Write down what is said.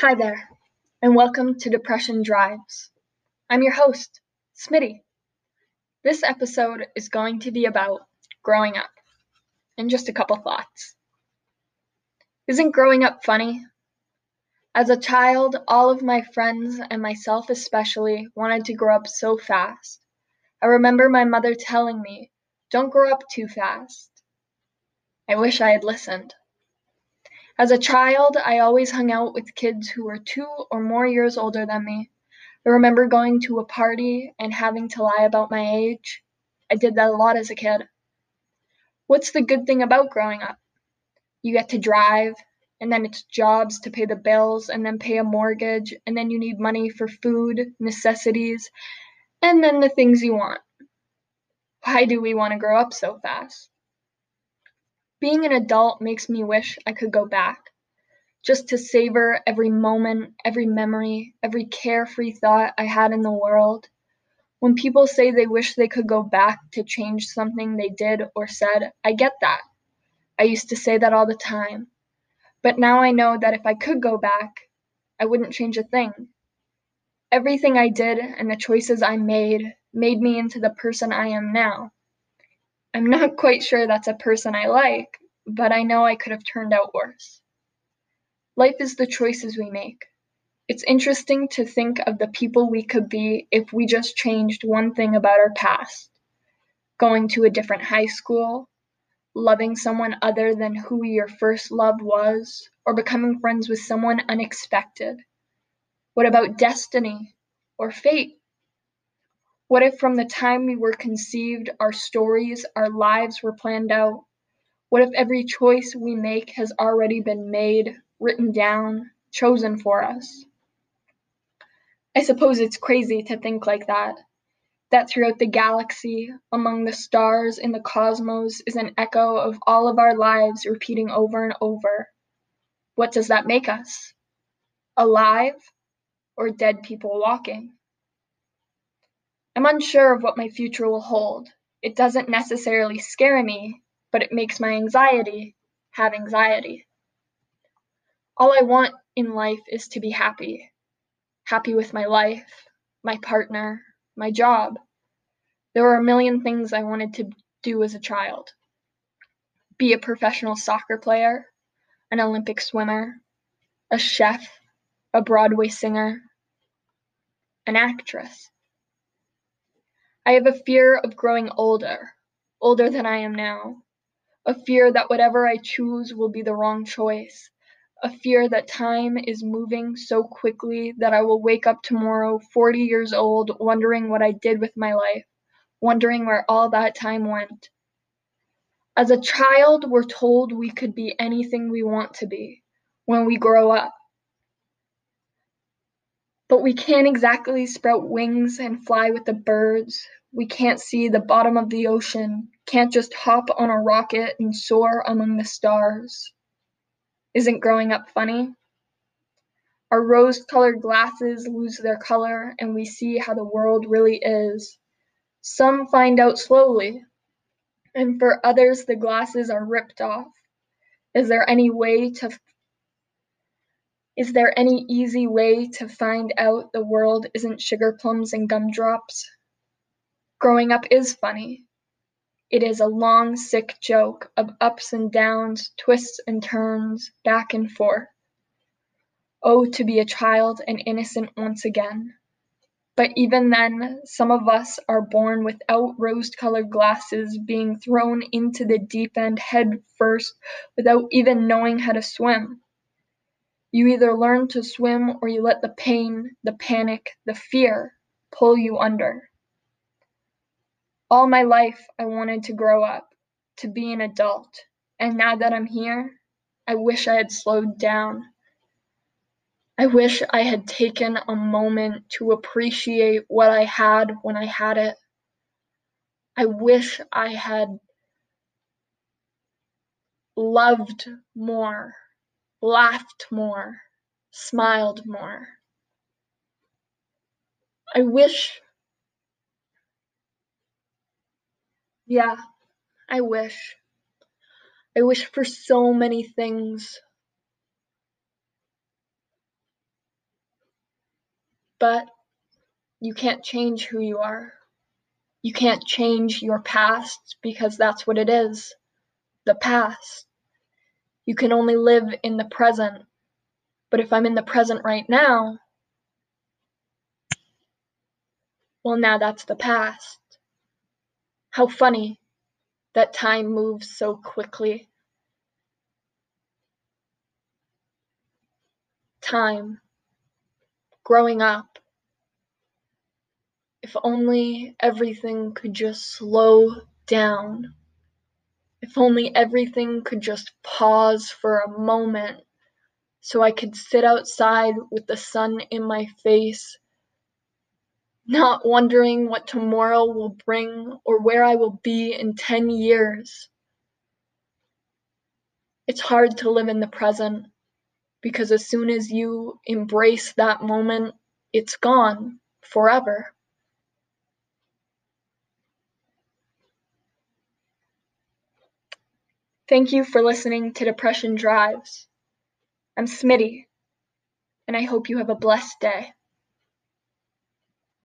Hi there, and welcome to Depression Drives. I'm your host, Smitty. This episode is going to be about growing up and just a couple thoughts. Isn't growing up funny? As a child, all of my friends and myself especially wanted to grow up so fast. I remember my mother telling me, Don't grow up too fast. I wish I had listened. As a child, I always hung out with kids who were two or more years older than me. I remember going to a party and having to lie about my age. I did that a lot as a kid. What's the good thing about growing up? You get to drive, and then it's jobs to pay the bills, and then pay a mortgage, and then you need money for food, necessities, and then the things you want. Why do we want to grow up so fast? Being an adult makes me wish I could go back, just to savor every moment, every memory, every carefree thought I had in the world. When people say they wish they could go back to change something they did or said, I get that. I used to say that all the time. But now I know that if I could go back, I wouldn't change a thing. Everything I did and the choices I made made me into the person I am now. I'm not quite sure that's a person I like, but I know I could have turned out worse. Life is the choices we make. It's interesting to think of the people we could be if we just changed one thing about our past. Going to a different high school, loving someone other than who your first love was, or becoming friends with someone unexpected. What about destiny or fate? What if from the time we were conceived, our stories, our lives were planned out? What if every choice we make has already been made, written down, chosen for us? I suppose it's crazy to think like that. That throughout the galaxy, among the stars in the cosmos, is an echo of all of our lives repeating over and over. What does that make us? Alive or dead people walking? I'm unsure of what my future will hold. It doesn't necessarily scare me, but it makes my anxiety have anxiety. All I want in life is to be happy. Happy with my life, my partner, my job. There were a million things I wanted to do as a child be a professional soccer player, an Olympic swimmer, a chef, a Broadway singer, an actress. I have a fear of growing older, older than I am now. A fear that whatever I choose will be the wrong choice. A fear that time is moving so quickly that I will wake up tomorrow 40 years old wondering what I did with my life, wondering where all that time went. As a child, we're told we could be anything we want to be when we grow up. But we can't exactly sprout wings and fly with the birds. We can't see the bottom of the ocean, can't just hop on a rocket and soar among the stars. Isn't growing up funny? Our rose colored glasses lose their color and we see how the world really is. Some find out slowly, and for others, the glasses are ripped off. Is there any way to is there any easy way to find out the world isn't sugar plums and gumdrops? Growing up is funny. It is a long, sick joke of ups and downs, twists and turns, back and forth. Oh, to be a child and innocent once again. But even then, some of us are born without rose colored glasses, being thrown into the deep end head first without even knowing how to swim. You either learn to swim or you let the pain, the panic, the fear pull you under. All my life, I wanted to grow up, to be an adult. And now that I'm here, I wish I had slowed down. I wish I had taken a moment to appreciate what I had when I had it. I wish I had loved more, laughed more, smiled more. I wish Yeah, I wish. I wish for so many things. But you can't change who you are. You can't change your past because that's what it is the past. You can only live in the present. But if I'm in the present right now, well, now that's the past. How funny that time moves so quickly. Time. Growing up. If only everything could just slow down. If only everything could just pause for a moment so I could sit outside with the sun in my face, not wondering what tomorrow will bring or where I will be in 10 years. It's hard to live in the present because as soon as you embrace that moment, it's gone forever. Thank you for listening to Depression Drives. I'm Smitty, and I hope you have a blessed day.